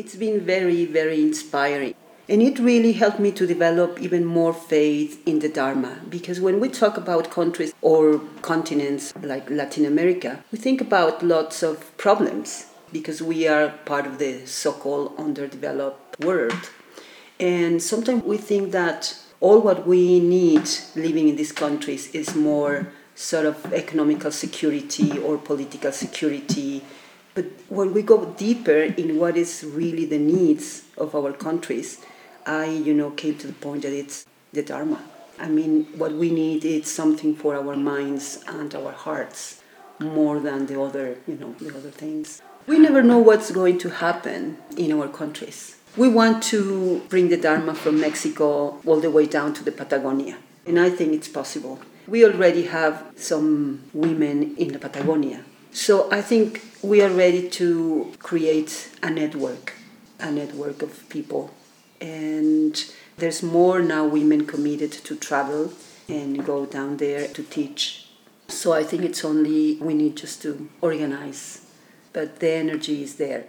It's been very, very inspiring. And it really helped me to develop even more faith in the Dharma. Because when we talk about countries or continents like Latin America, we think about lots of problems because we are part of the so called underdeveloped world. And sometimes we think that all what we need living in these countries is more sort of economical security or political security. But when we go deeper in what is really the needs of our countries, I, you know, came to the point that it's the Dharma. I mean, what we need is something for our minds and our hearts more than the other, you know, the other things. We never know what's going to happen in our countries. We want to bring the Dharma from Mexico all the way down to the Patagonia, and I think it's possible. We already have some women in the Patagonia, so I think we are ready to create a network, a network of people and there's more now women committed to travel and go down there to teach. So I think it's only we need just to organize, but the energy is there.